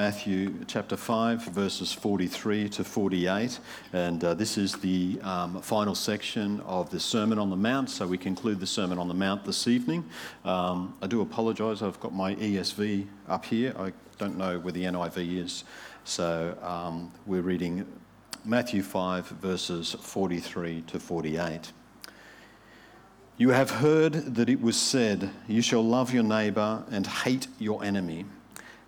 Matthew chapter 5, verses 43 to 48. And uh, this is the um, final section of the Sermon on the Mount. So we conclude the Sermon on the Mount this evening. Um, I do apologise, I've got my ESV up here. I don't know where the NIV is. So um, we're reading Matthew 5, verses 43 to 48. You have heard that it was said, You shall love your neighbour and hate your enemy.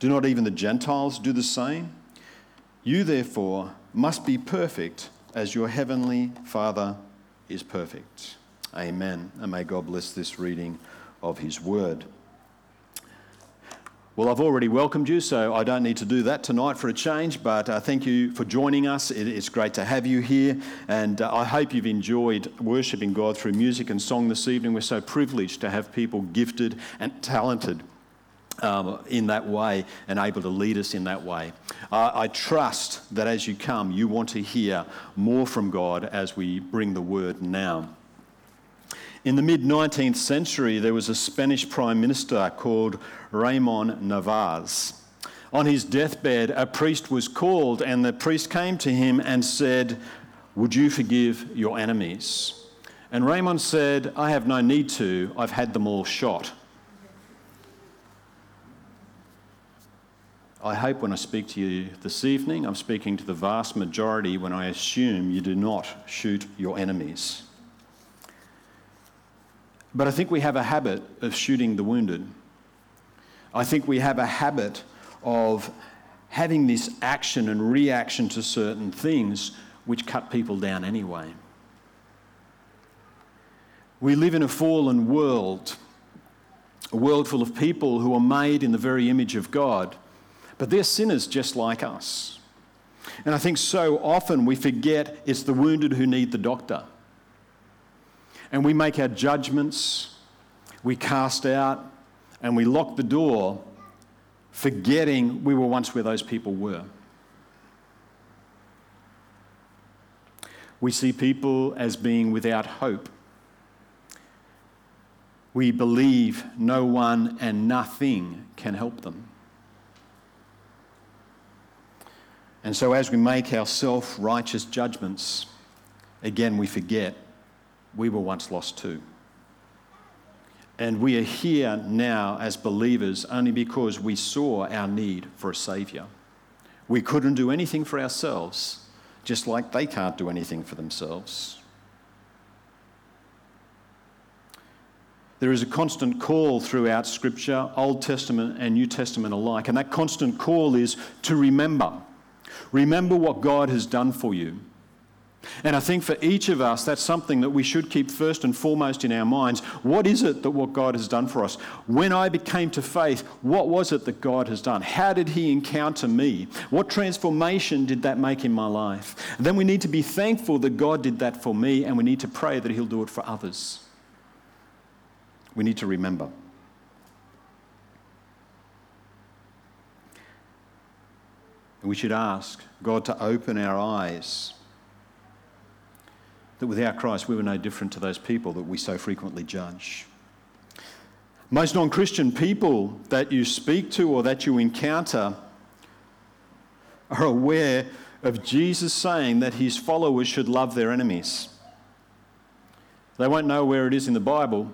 Do not even the Gentiles do the same? You, therefore, must be perfect as your heavenly Father is perfect. Amen. And may God bless this reading of His word. Well, I've already welcomed you, so I don't need to do that tonight for a change, but uh, thank you for joining us. It, it's great to have you here, and uh, I hope you've enjoyed worshipping God through music and song this evening. We're so privileged to have people gifted and talented um, in that way and able to lead us in that way. Uh, I trust that as you come, you want to hear more from God as we bring the word now. In the mid 19th century, there was a Spanish prime minister called Ramon Narváez. On his deathbed, a priest was called, and the priest came to him and said, Would you forgive your enemies? And Raymond said, I have no need to, I've had them all shot. I hope when I speak to you this evening, I'm speaking to the vast majority when I assume you do not shoot your enemies. But I think we have a habit of shooting the wounded. I think we have a habit of having this action and reaction to certain things which cut people down anyway. We live in a fallen world, a world full of people who are made in the very image of God but they're sinners just like us. And I think so often we forget it's the wounded who need the doctor. And we make our judgments, we cast out, and we lock the door, forgetting we were once where those people were. We see people as being without hope. We believe no one and nothing can help them. And so, as we make our self righteous judgments, again we forget we were once lost too. And we are here now as believers only because we saw our need for a Saviour. We couldn't do anything for ourselves, just like they can't do anything for themselves. There is a constant call throughout Scripture, Old Testament and New Testament alike, and that constant call is to remember Remember what God has done for you. And I think for each of us, that's something that we should keep first and foremost in our minds. What is it that what God has done for us? When I became to faith, what was it that God has done? How did He encounter me? What transformation did that make in my life? And then we need to be thankful that God did that for me, and we need to pray that He'll do it for others. We need to remember. We should ask God to open our eyes that without Christ we were no different to those people that we so frequently judge. Most non Christian people that you speak to or that you encounter are aware of Jesus saying that his followers should love their enemies. They won't know where it is in the Bible,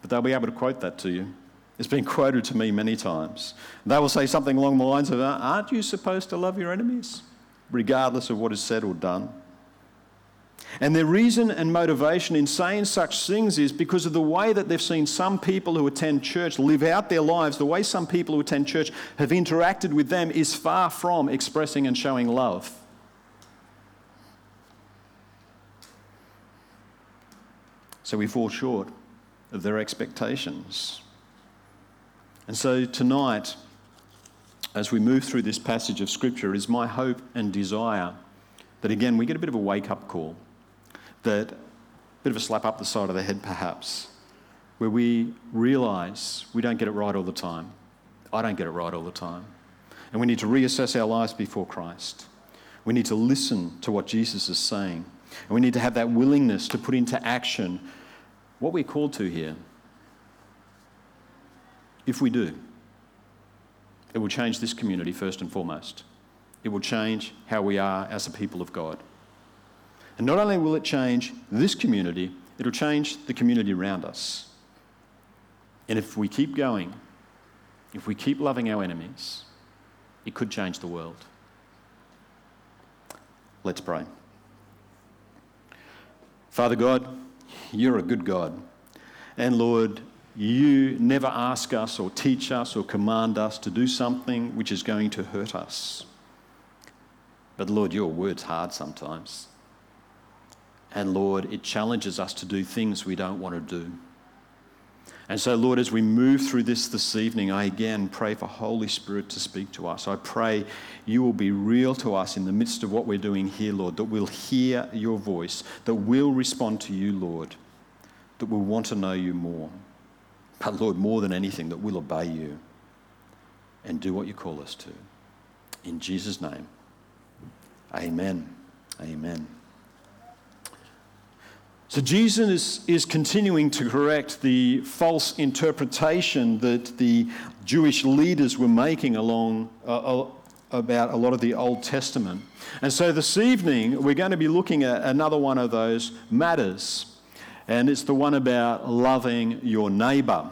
but they'll be able to quote that to you. It's been quoted to me many times. They will say something along the lines of, Aren't you supposed to love your enemies? Regardless of what is said or done. And their reason and motivation in saying such things is because of the way that they've seen some people who attend church live out their lives, the way some people who attend church have interacted with them is far from expressing and showing love. So we fall short of their expectations. And so tonight, as we move through this passage of Scripture is my hope and desire that again we get a bit of a wake up call, that a bit of a slap up the side of the head perhaps, where we realize we don't get it right all the time. I don't get it right all the time. And we need to reassess our lives before Christ. We need to listen to what Jesus is saying. And we need to have that willingness to put into action what we're called to here. If we do, it will change this community first and foremost. It will change how we are as a people of God. And not only will it change this community, it'll change the community around us. And if we keep going, if we keep loving our enemies, it could change the world. Let's pray. Father God, you're a good God. And Lord, you never ask us or teach us or command us to do something which is going to hurt us. But Lord, your word's hard sometimes. And Lord, it challenges us to do things we don't want to do. And so, Lord, as we move through this this evening, I again pray for Holy Spirit to speak to us. I pray you will be real to us in the midst of what we're doing here, Lord, that we'll hear your voice, that we'll respond to you, Lord, that we'll want to know you more. But, Lord, more than anything, that we'll obey you and do what you call us to. In Jesus' name, amen. Amen. So Jesus is, is continuing to correct the false interpretation that the Jewish leaders were making along uh, about a lot of the Old Testament. And so this evening we're going to be looking at another one of those matters, and it's the one about loving your neighbour.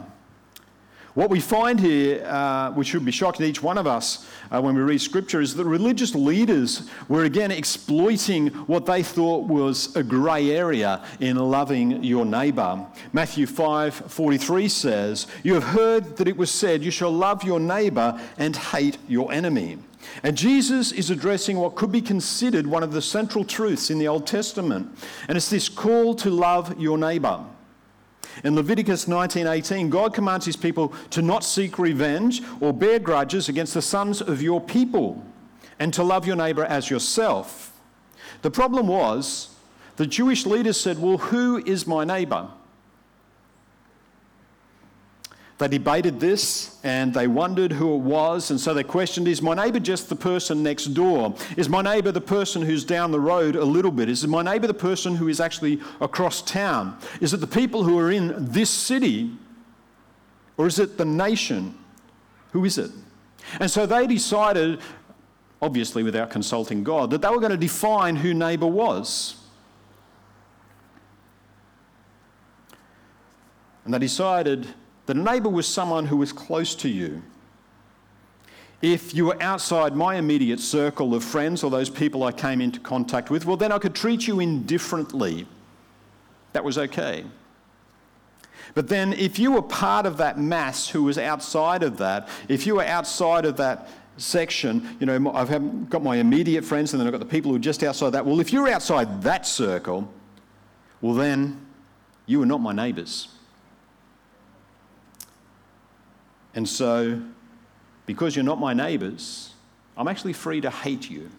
What we find here, uh, which should be shocking to each one of us uh, when we read scripture, is that religious leaders were again exploiting what they thought was a grey area in loving your neighbour. Matthew 5 43 says, You have heard that it was said, You shall love your neighbour and hate your enemy. And Jesus is addressing what could be considered one of the central truths in the Old Testament. And it's this call to love your neighbour. In Leviticus 19:18, God commands his people to not seek revenge or bear grudges against the sons of your people and to love your neighbor as yourself. The problem was the Jewish leaders said, "Well, who is my neighbor?" They debated this and they wondered who it was, and so they questioned Is my neighbour just the person next door? Is my neighbour the person who's down the road a little bit? Is my neighbour the person who is actually across town? Is it the people who are in this city? Or is it the nation? Who is it? And so they decided, obviously without consulting God, that they were going to define who neighbour was. And they decided that a neighbour was someone who was close to you. If you were outside my immediate circle of friends or those people I came into contact with, well, then I could treat you indifferently. That was okay. But then, if you were part of that mass who was outside of that, if you were outside of that section, you know, I've got my immediate friends and then I've got the people who are just outside that. Well, if you're outside that circle, well, then you are not my neighbours. And so, because you're not my neighbours, I'm actually free to hate you.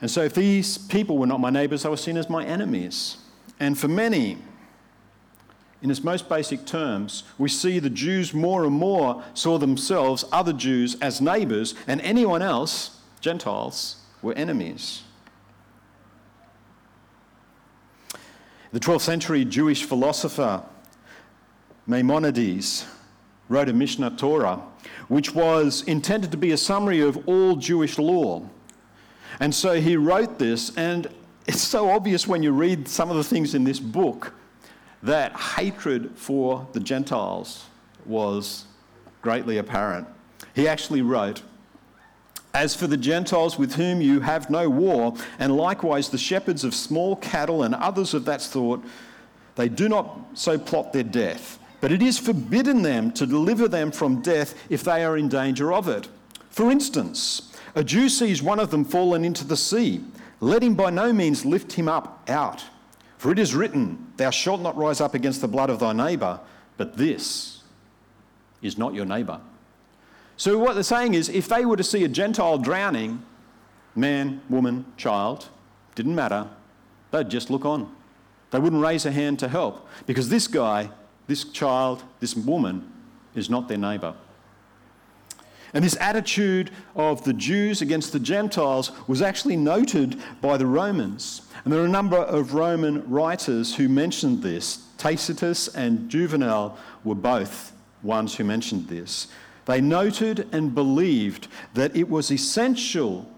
And so, if these people were not my neighbours, they were seen as my enemies. And for many, in its most basic terms, we see the Jews more and more saw themselves, other Jews, as neighbours, and anyone else, Gentiles, were enemies. The 12th century Jewish philosopher Maimonides wrote a Mishneh Torah, which was intended to be a summary of all Jewish law. And so he wrote this, and it's so obvious when you read some of the things in this book that hatred for the Gentiles was greatly apparent. He actually wrote, As for the Gentiles with whom you have no war, and likewise the shepherds of small cattle and others of that sort, they do not so plot their death but it is forbidden them to deliver them from death if they are in danger of it. For instance, a Jew sees one of them fallen into the sea. Let him by no means lift him up out. For it is written, Thou shalt not rise up against the blood of thy neighbour, but this is not your neighbor. So, what they're saying is if they were to see a Gentile drowning, man, woman, child, didn't matter, they'd just look on. They wouldn't raise a hand to help because this guy, this child, this woman is not their neighbor. And this attitude of the Jews against the Gentiles was actually noted by the Romans. And there are a number of Roman writers who mentioned this. Tacitus and Juvenal were both ones who mentioned this. They noted and believed that it was essential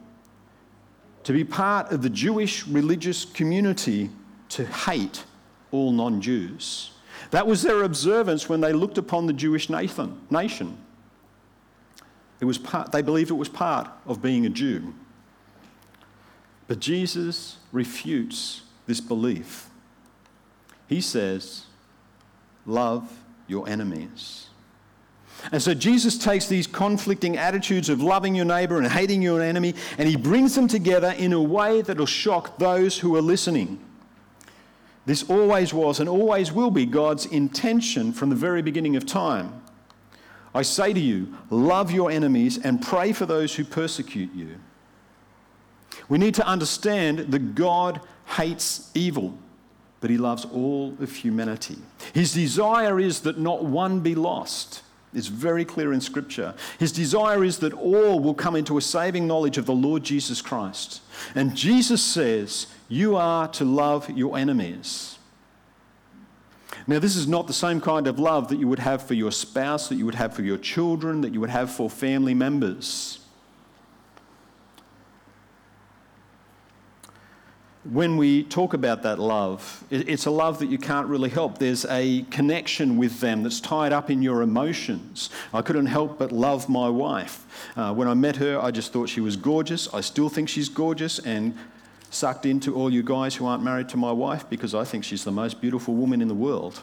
to be part of the Jewish religious community to hate all non Jews. That was their observance when they looked upon the Jewish Nathan, nation. It was part, they believed it was part of being a Jew. But Jesus refutes this belief. He says, Love your enemies. And so Jesus takes these conflicting attitudes of loving your neighbor and hating your enemy, and he brings them together in a way that will shock those who are listening. This always was and always will be God's intention from the very beginning of time. I say to you, love your enemies and pray for those who persecute you. We need to understand that God hates evil, but he loves all of humanity. His desire is that not one be lost. It's very clear in Scripture. His desire is that all will come into a saving knowledge of the Lord Jesus Christ. And Jesus says, You are to love your enemies. Now, this is not the same kind of love that you would have for your spouse, that you would have for your children, that you would have for family members. when we talk about that love, it's a love that you can't really help. There's a connection with them that's tied up in your emotions. I couldn't help but love my wife. Uh, when I met her, I just thought she was gorgeous. I still think she's gorgeous and sucked into all you guys who aren't married to my wife because I think she's the most beautiful woman in the world.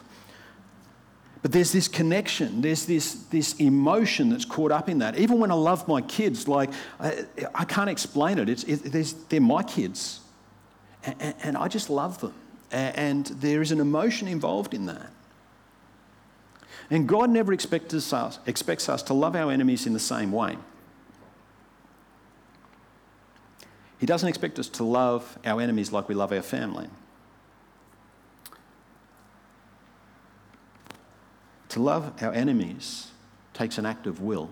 But there's this connection, there's this, this emotion that's caught up in that. Even when I love my kids, like, I, I can't explain it. It's, it, they're my kids and, and I just love them. And there is an emotion involved in that. And God never expects us, expects us to love our enemies in the same way. He doesn't expect us to love our enemies like we love our family. To love our enemies takes an act of will.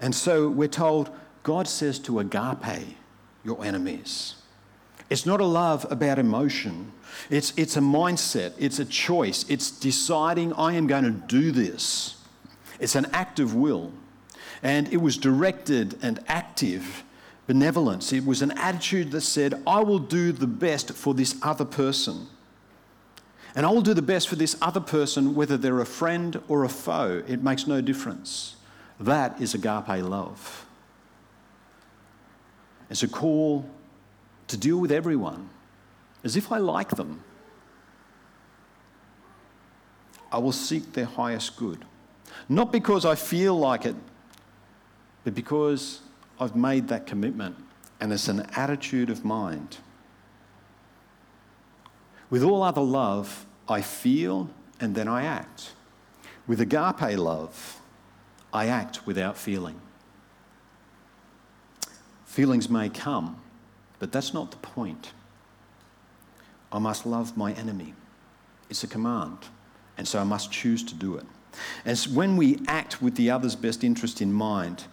And so we're told God says to agape your enemies. It's not a love about emotion. It's, it's a mindset, it's a choice, it's deciding I am going to do this. It's an act of will. And it was directed and active benevolence. It was an attitude that said, I will do the best for this other person. And I will do the best for this other person, whether they're a friend or a foe. It makes no difference. That is agape love. It's a call to deal with everyone as if I like them. I will seek their highest good. Not because I feel like it, but because I've made that commitment and it's an attitude of mind. With all other love, I feel and then I act. With agape love, I act without feeling. Feelings may come, but that's not the point. I must love my enemy. It's a command. And so I must choose to do it. And it's when we act with the other's best interest in mind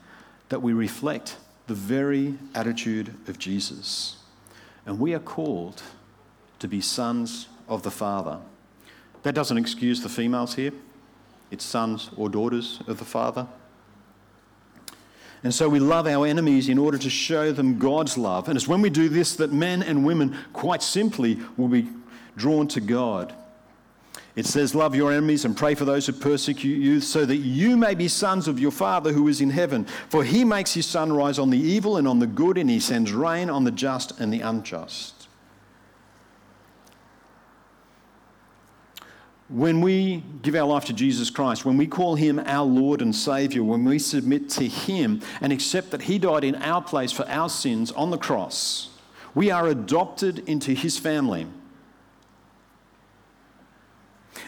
that we reflect the very attitude of Jesus. And we are called to be sons of the Father. That doesn't excuse the females here, it's sons or daughters of the Father. And so we love our enemies in order to show them God's love. And it's when we do this that men and women, quite simply, will be drawn to God. It says, Love your enemies and pray for those who persecute you, so that you may be sons of your Father who is in heaven. For he makes his sun rise on the evil and on the good, and he sends rain on the just and the unjust. When we give our life to Jesus Christ, when we call him our Lord and Savior, when we submit to him and accept that he died in our place for our sins on the cross, we are adopted into his family.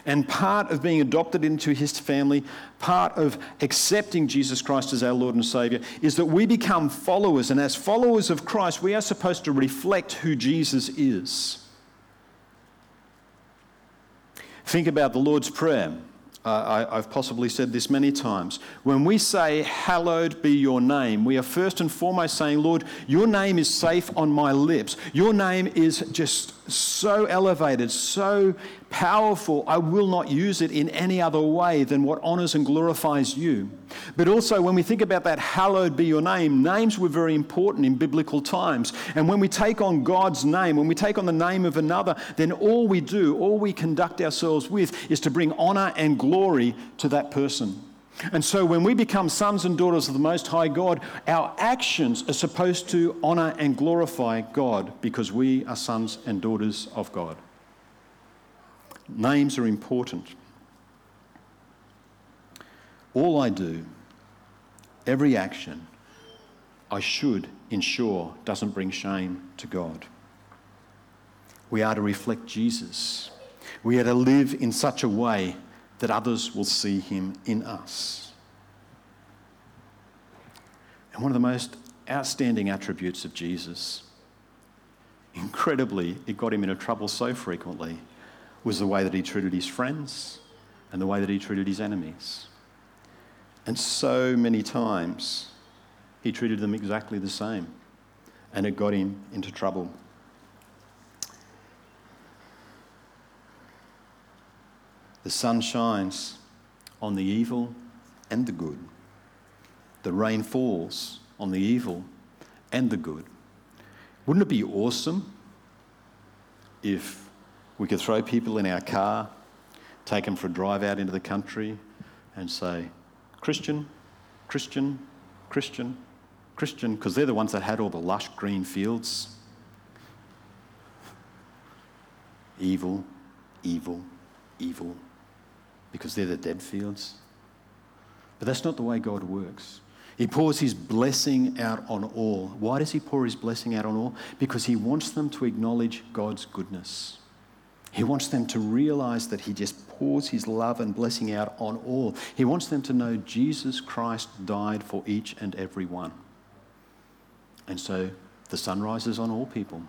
And part of being adopted into his family, part of accepting Jesus Christ as our Lord and Savior, is that we become followers. And as followers of Christ, we are supposed to reflect who Jesus is. Think about the Lord's Prayer. Uh, I, have possibly said this many times. When we say, Hallowed be your name, we are first and foremost saying, Lord, your name is safe on my lips. Your name is just so elevated, so powerful, I will not use it in any other way than what honors and glorifies you. But also, when we think about that, hallowed be your name, names were very important in biblical times. And when we take on God's name, when we take on the name of another, then all we do, all we conduct ourselves with, is to bring honor and glory to that person. And so, when we become sons and daughters of the Most High God, our actions are supposed to honor and glorify God because we are sons and daughters of God. Names are important. All I do, every action, I should ensure doesn't bring shame to God. We are to reflect Jesus. We are to live in such a way that others will see him in us. And one of the most outstanding attributes of Jesus, incredibly, it got him into trouble so frequently, was the way that he treated his friends and the way that he treated his enemies. And so many times he treated them exactly the same, and it got him into trouble. The sun shines on the evil and the good. The rain falls on the evil and the good. Wouldn't it be awesome if we could throw people in our car, take them for a drive out into the country, and say, Christian, Christian, Christian, Christian, because they're the ones that had all the lush green fields. Evil, evil, evil, because they're the dead fields. But that's not the way God works. He pours his blessing out on all. Why does he pour his blessing out on all? Because he wants them to acknowledge God's goodness. He wants them to realize that He just pours His love and blessing out on all. He wants them to know Jesus Christ died for each and every one. And so the sun rises on all people,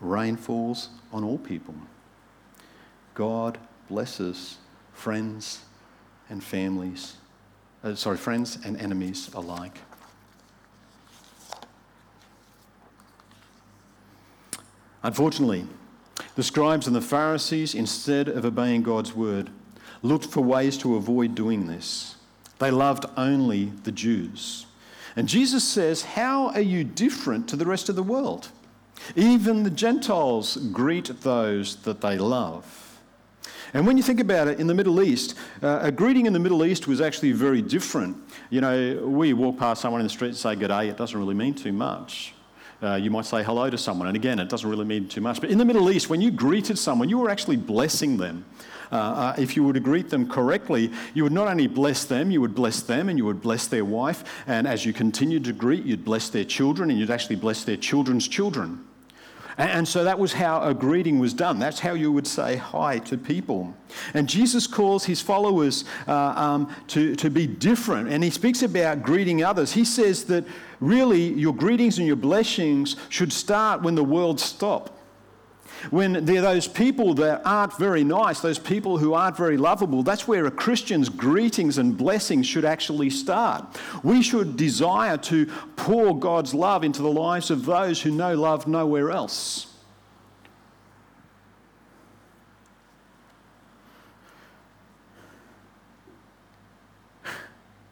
rain falls on all people. God blesses friends and families, uh, sorry, friends and enemies alike. Unfortunately, the scribes and the Pharisees, instead of obeying God's word, looked for ways to avoid doing this. They loved only the Jews. And Jesus says, How are you different to the rest of the world? Even the Gentiles greet those that they love. And when you think about it, in the Middle East, uh, a greeting in the Middle East was actually very different. You know, we walk past someone in the street and say good day, it doesn't really mean too much uh, you might say hello to someone. And again, it doesn't really mean too much. But in the Middle East, when you greeted someone, you were actually blessing them. Uh, uh, if you were to greet them correctly, you would not only bless them, you would bless them and you would bless their wife. And as you continued to greet, you'd bless their children and you'd actually bless their children's children. And so that was how a greeting was done. That's how you would say hi to people. And Jesus calls his followers uh, um, to, to be different. And he speaks about greeting others. He says that really your greetings and your blessings should start when the world stops. When there are those people that aren't very nice, those people who aren't very lovable, that's where a Christian's greetings and blessings should actually start. We should desire to pour God's love into the lives of those who know love nowhere else.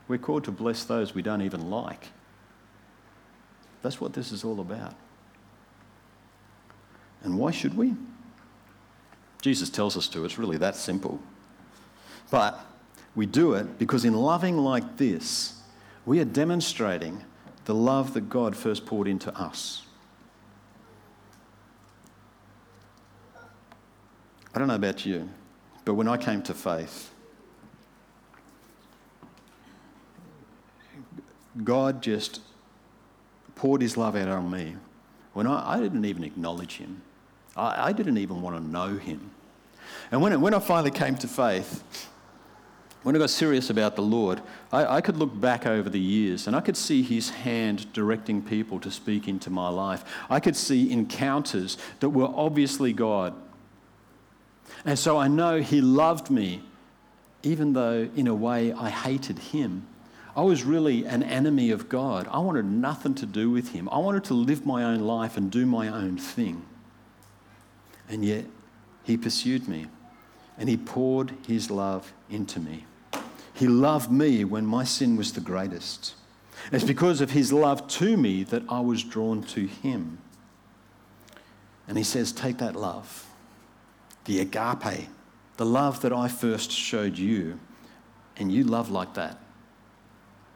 We're called to bless those we don't even like. That's what this is all about. And why should we? Jesus tells us to. It's really that simple. But we do it because in loving like this, we are demonstrating the love that God first poured into us. I don't know about you, but when I came to faith, God just poured his love out on me when I, I didn't even acknowledge him. I, I didn't even want to know him. And when, it, when I finally came to faith, when I got serious about the Lord, I, I, could look back over the years and I could see His hand directing people to speak into my life. I could see encounters that were obviously God. And so I know He loved me, even though in a way I hated Him. I was really an enemy of God. I wanted nothing to do with Him. I wanted to live my own life and do my own thing. And yet, He pursued me and He poured His love into me. He loved me when my sin was the greatest. It's because of His love to me that I was drawn to Him. And He says, Take that love, the agape, the love that I first showed you, and you love like that.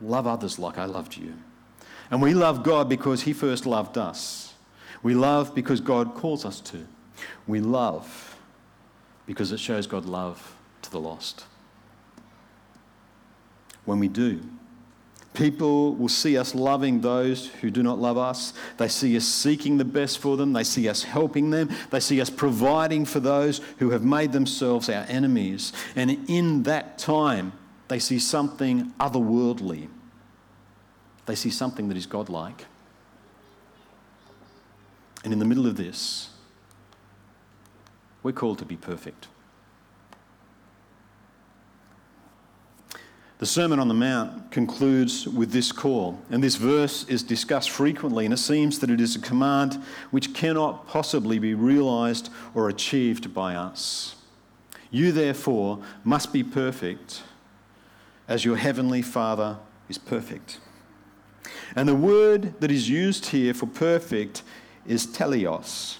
Love others like I loved you. And we love God because He first loved us. We love because God calls us to. We love because it shows God love to the lost. When we do, people will see us loving those who do not love us. They see us seeking the best for them. They see us helping them. They see us providing for those who have made themselves our enemies. And in that time, they see something otherworldly. They see something that is godlike. And in the middle of this, we're called to be perfect. The Sermon on the Mount concludes with this call, and this verse is discussed frequently, and it seems that it is a command which cannot possibly be realized or achieved by us. You, therefore, must be perfect as your heavenly Father is perfect. And the word that is used here for perfect is teleos.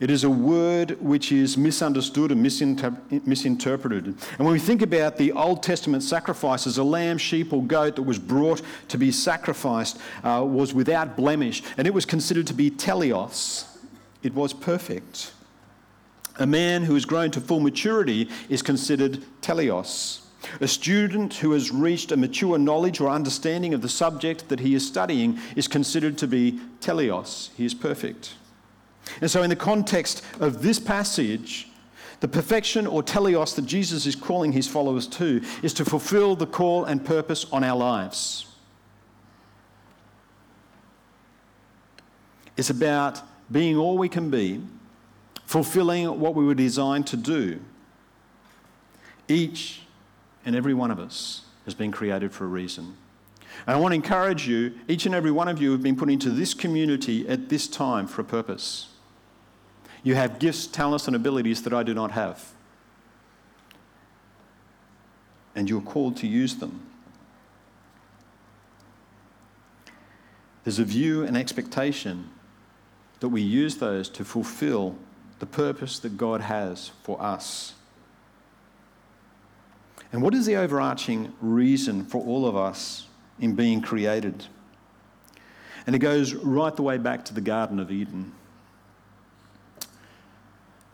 It is a word which is misunderstood and misinter- misinterpreted. And when we think about the Old Testament sacrifices, a lamb, sheep, or goat that was brought to be sacrificed uh, was without blemish, and it was considered to be teleos. It was perfect. A man who has grown to full maturity is considered teleos. A student who has reached a mature knowledge or understanding of the subject that he is studying is considered to be teleos. He is perfect. And so, in the context of this passage, the perfection or teleos that Jesus is calling his followers to is to fulfill the call and purpose on our lives. It's about being all we can be, fulfilling what we were designed to do. Each and every one of us has been created for a reason. And I want to encourage you, each and every one of you have been put into this community at this time for a purpose. You have gifts, talents, and abilities that I do not have. And you're called to use them. There's a view and expectation that we use those to fulfill the purpose that God has for us. And what is the overarching reason for all of us in being created? And it goes right the way back to the Garden of Eden.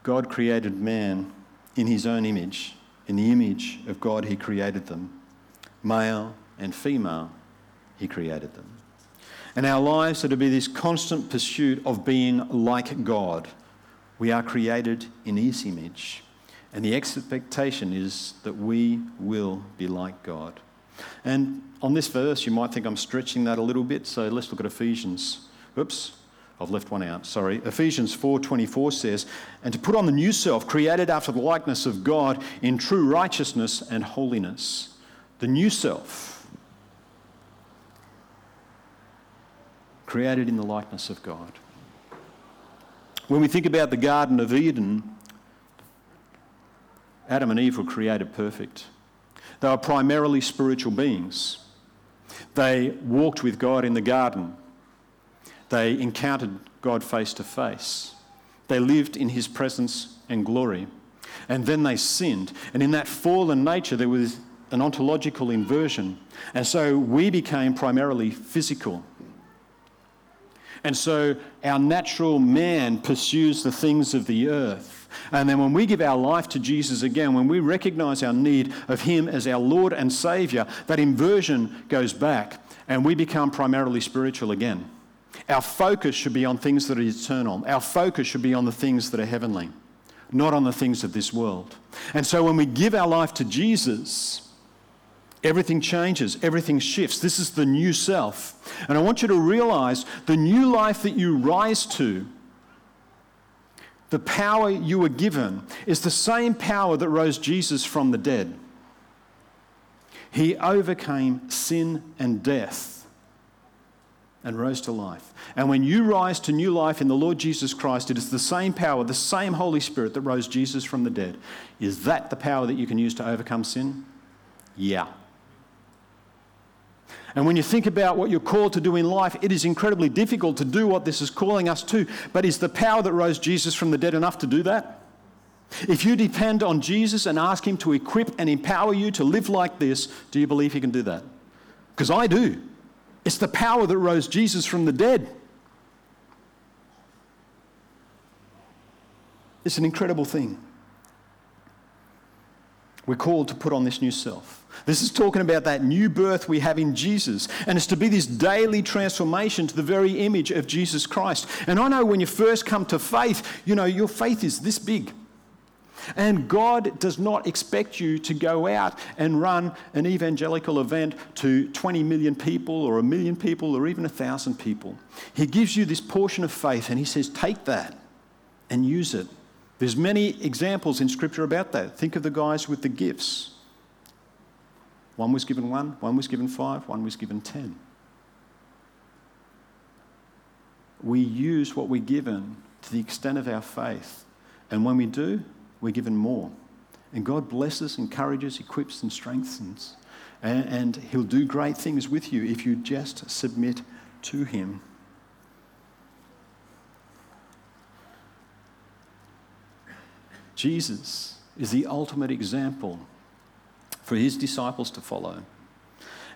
God created man in his own image. In the image of God, he created them. Male and female, he created them. And our lives are to be this constant pursuit of being like God. We are created in his image. And the expectation is that we will be like God. And on this verse, you might think I'm stretching that a little bit, so let's look at Ephesians. Oops, I've left one out, sorry. Ephesians 4:24 says, "And to put on the new self, created after the likeness of God in true righteousness and holiness." The new self created in the likeness of God. When we think about the Garden of Eden, Adam and Eve were created perfect. They were primarily spiritual beings. They walked with God in the garden. They encountered God face to face. They lived in his presence and glory. And then they sinned. And in that fallen nature, there was an ontological inversion. And so we became primarily physical. And so our natural man pursues the things of the earth. And then when we give our life to Jesus again, when we recognize our need of Him as our Lord and Savior, that inversion goes back and we become primarily spiritual again. Our focus should be on things that are eternal, our focus should be on the things that are heavenly. not on the things of this world. And so when we give our life to Jesus, everything changes, everything shifts. This is the new self. And I want you to realize the new life that you rise to, the power you were given, is the same power that rose Jesus from the dead. He overcame sin and death and rose to life. And when you rise to new life in the Lord Jesus Christ, it is the same power, the same Holy Spirit that rose Jesus from the dead. Is that the power that you can use to overcome sin? Yeah. And when you think about what you're called to do in life, it is incredibly difficult to do what this is calling us to. But is the power that rose Jesus from the dead enough to do that? If you depend on Jesus and ask Him to equip and empower you to live like this, do you believe He can do that? Because I do. It's the power that rose Jesus from the dead. It's an incredible thing. We're called to put on this new self. This is talking about that new birth we have in Jesus. And it's to be this daily transformation to the very image of Jesus Christ. And I know when you first come to faith, you know, your faith is this big. And God does not expect you to go out and run an evangelical event to 20 million people or a million people or even a thousand people. He gives you this portion of faith and He says, take that and use it there's many examples in Scripture about that. Think of the guys with the gifts. One was given one, one was given five, one was given ten. We use what we're given to the extent of our faith. And when we do, we're given more. And God blesses, encourages, equips, and strengthens. And, and He'll do great things with you if you just submit to Him. Jesus is the ultimate example for his disciples to follow.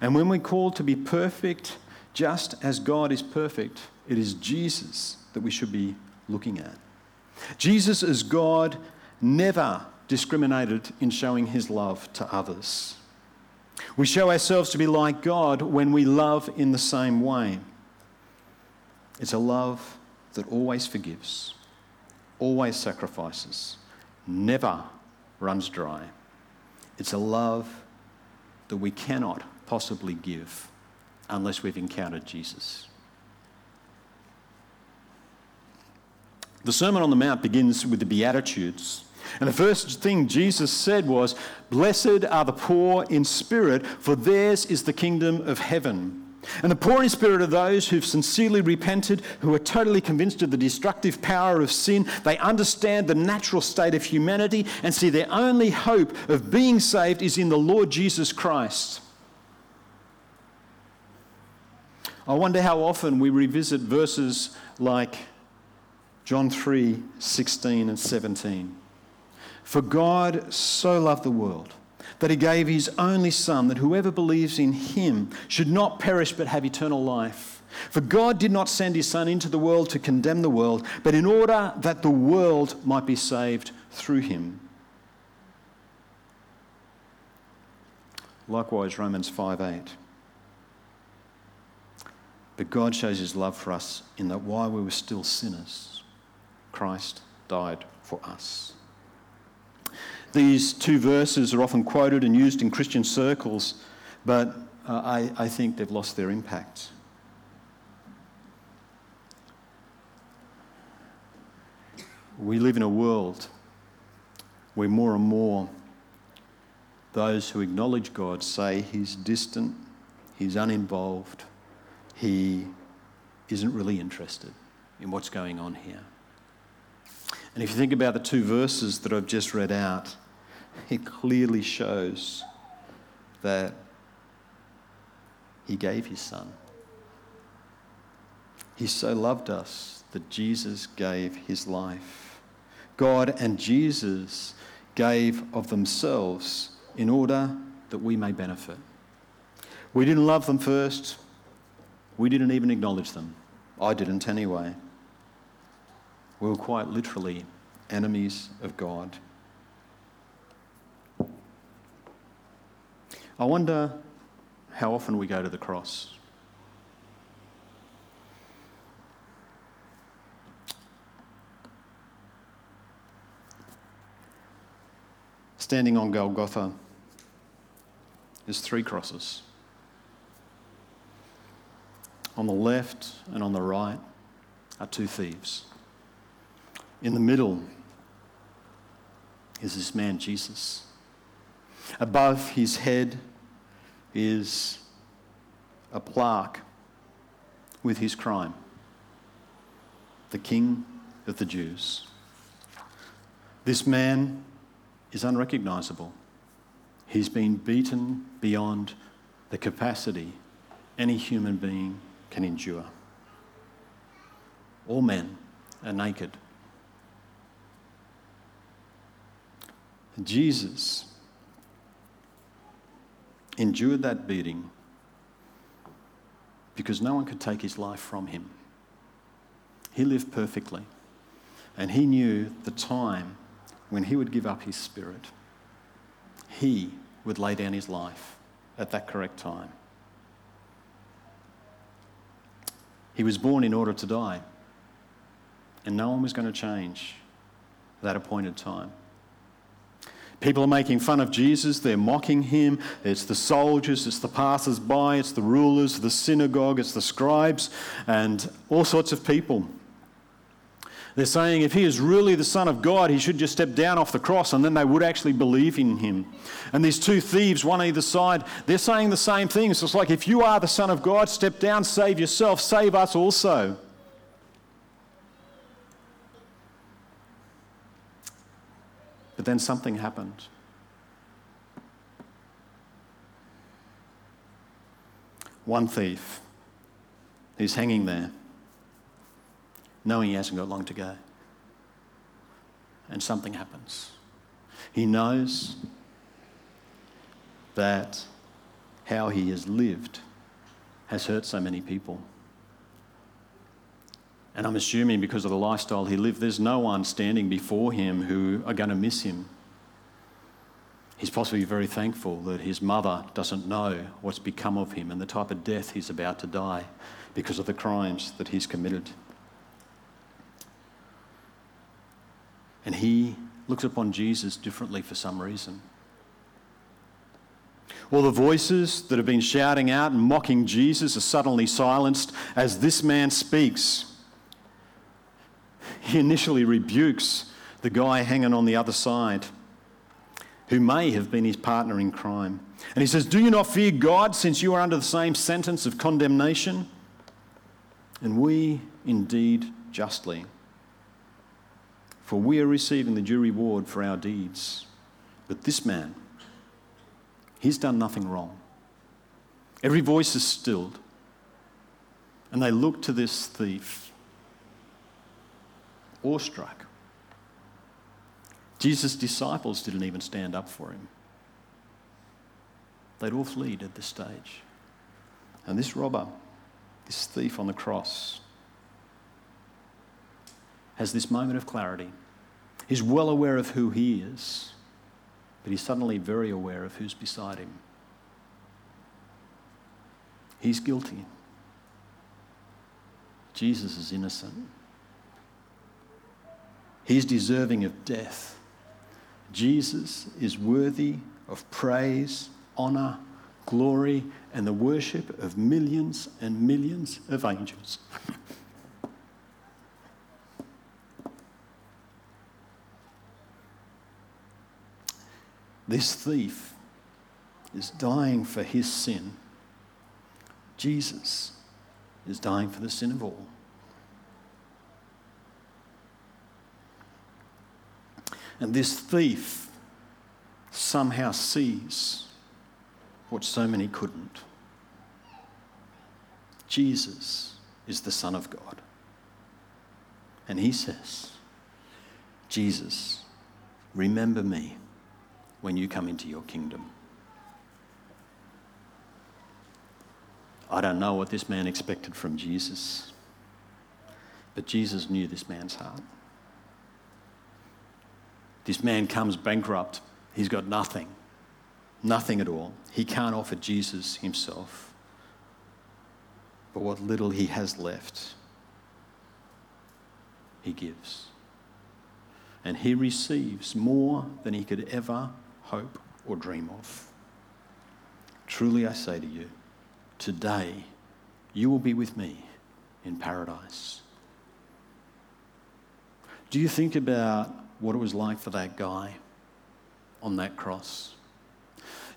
And when we're called to be perfect, just as God is perfect, it is Jesus that we should be looking at. Jesus, is God, never discriminated in showing his love to others. We show ourselves to be like God when we love in the same way. It's a love that always forgives, always sacrifices, never runs dry. It's a love that we cannot possibly give unless we've encountered Jesus. The Sermon on the Mount begins with the Beatitudes. And the first thing Jesus said was, Blessed are the poor in spirit, for theirs is the kingdom of heaven. And the poor in spirit are those who've sincerely repented, who are totally convinced of the destructive power of sin. They understand the natural state of humanity and see their only hope of being saved is in the Lord Jesus Christ. I wonder how often we revisit verses like John 3 16 and 17. For God so loved the world that he gave his only Son, that whoever believes in him should not perish but have eternal life. For God did not send his Son into the world to condemn the world, but in order that the world might be saved through him. Likewise, Romans 5 8. But God shows his love for us in that while we were still sinners, Christ died for us. These two verses are often quoted and used in Christian circles, but uh, I, I think they've lost their impact. We live in a world where more and more those who acknowledge God say he's distant, he's uninvolved, he isn't really interested in what's going on here. And if you think about the two verses that I've just read out, it clearly shows that he gave his son. He so loved us that Jesus gave his life. God and Jesus gave of themselves in order that we may benefit. We didn't love them first. We didn't even acknowledge them. I didn't anyway. We were quite literally enemies of God. I wonder how often we go to the cross. standing on Golgotha, there's three crosses. On the left and on the right are two thieves. In the middle is this man, Jesus. Above his head is a plaque with his crime the King of the Jews. This man is unrecognizable. He's been beaten beyond the capacity any human being can endure. All men are naked. Jesus endured that beating because no one could take his life from him. He lived perfectly, and he knew the time when he would give up his spirit. He would lay down his life at that correct time. He was born in order to die, and no one was going to change that appointed time. People are making fun of Jesus, they're mocking him. It's the soldiers, it's the passers by, it's the rulers, the synagogue, it's the scribes, and all sorts of people. They're saying if he is really the Son of God, he should just step down off the cross and then they would actually believe in him. And these two thieves, one either side, they're saying the same thing. So it's like if you are the Son of God, step down, save yourself, save us also. But then something happened. One thief who's hanging there, knowing he hasn't got long to go. And something happens. He knows that how he has lived has hurt so many people. And I'm assuming because of the lifestyle he lived, there's no one standing before him who are going to miss him. He's possibly very thankful that his mother doesn't know what's become of him and the type of death he's about to die because of the crimes that he's committed. And he looks upon Jesus differently for some reason. All the voices that have been shouting out and mocking Jesus are suddenly silenced as this man speaks he initially rebukes the guy hanging on the other side who may have been his partner in crime. And he says, Do you not fear God since you are under the same sentence of condemnation? And we indeed justly. For we are receiving the due reward for our deeds. But this man, he's done nothing wrong. Every voice is stilled. And they look to this thief awestruck. Jesus' disciples didn't even stand up for him. They'd all fled at this stage. And this robber, this thief on the cross, has this moment of clarity. He's well aware of who he is, but he's suddenly very aware of who's beside him. He's guilty. Jesus is innocent. He's deserving of death. Jesus is worthy of praise, honour, glory, and the worship of millions and millions of angels. this thief is dying for his sin. Jesus is dying for the sin of all. And this thief somehow sees what so many couldn't. Jesus is the Son of God. And he says, Jesus, remember me when you come into your kingdom. I don't know what this man expected from Jesus, but Jesus knew this man's heart. This man comes bankrupt. He's got nothing, nothing at all. He can't offer Jesus himself. But what little he has left, he gives. And he receives more than he could ever hope, or dream of. Truly I say to you, today you will be with me in paradise. Do you think about what it was like for that guy on that cross?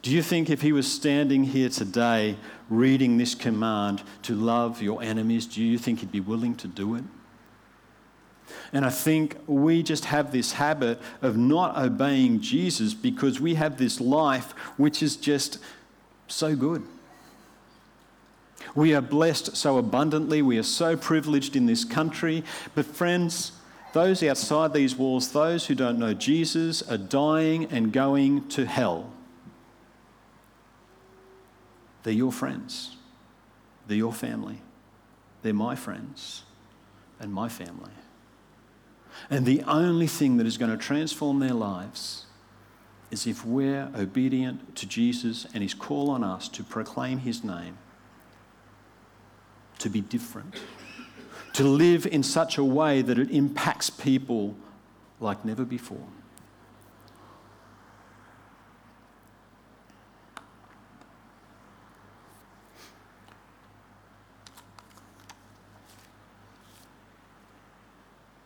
Do you think if he was standing here today reading this command to love your enemies, do you think he'd be willing to do it? And I think we just have this habit of not obeying Jesus because we have this life which is just so good. We are blessed so abundantly. We are so privileged in this country. But, friends, those outside these walls, those who don't know Jesus, are dying and going to hell. They're your friends. They're your family. They're my friends and my family. And the only thing that is going to transform their lives is if we're obedient to Jesus and his call on us to proclaim his name, to be different, to live in such a way that it impacts people like never before.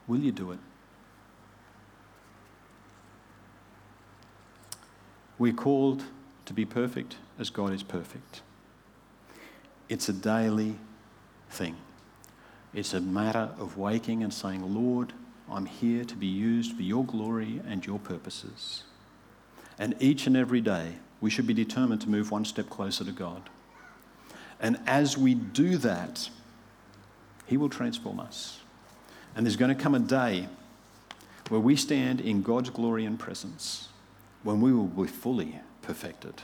Will you do it? We're called to be perfect as God is perfect. It's a daily thing. It's a matter of waking and saying, Lord, I'm here to be used for your glory and your purposes. And each and every day, we should be determined to move one step closer to God. And as we do that, He will transform us. And there's going to come a day where we stand in God's glory and presence, when we will be fully perfected.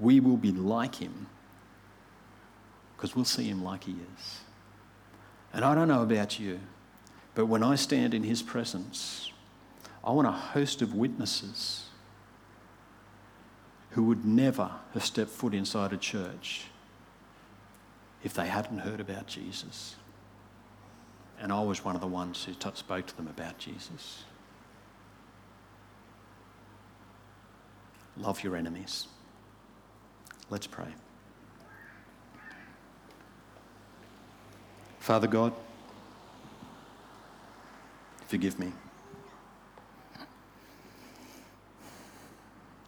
We will be like Him because we'll see Him like He is. And I don't know about you, but when I stand in His presence, I want a host of witnesses who would never have stepped foot inside a church if they hadn't heard about Jesus. And I was one of the ones who t- spoke to them about Jesus. Love your enemies. Let's pray. Father God, forgive me.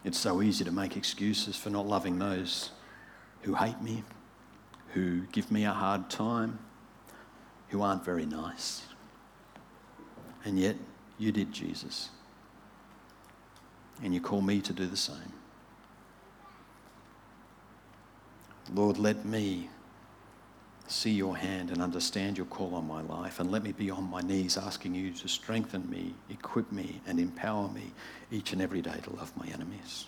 It's so easy to make excuses for not loving those who hate me, who give me a hard time who aren't very nice. And yet, you did, Jesus. And you call me to do the same. Lord, let me see your hand and understand your call on my life. And let me be on my knees asking you to strengthen me, equip me, and empower me each and every day to love my enemies.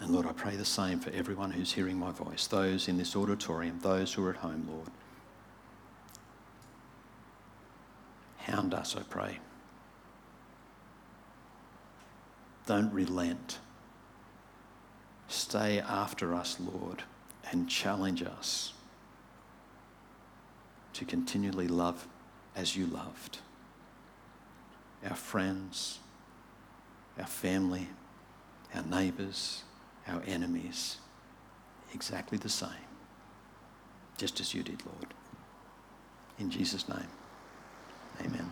And Lord, I pray the same for everyone who's hearing my voice, those in this auditorium, those who are at home, Lord. Hound us, I pray. Don't relent. Stay after us, Lord, and challenge us to continually love as you loved our friends, our family, our neighbours, our enemies, exactly the same, just as you did, Lord. In Jesus' name. Amen.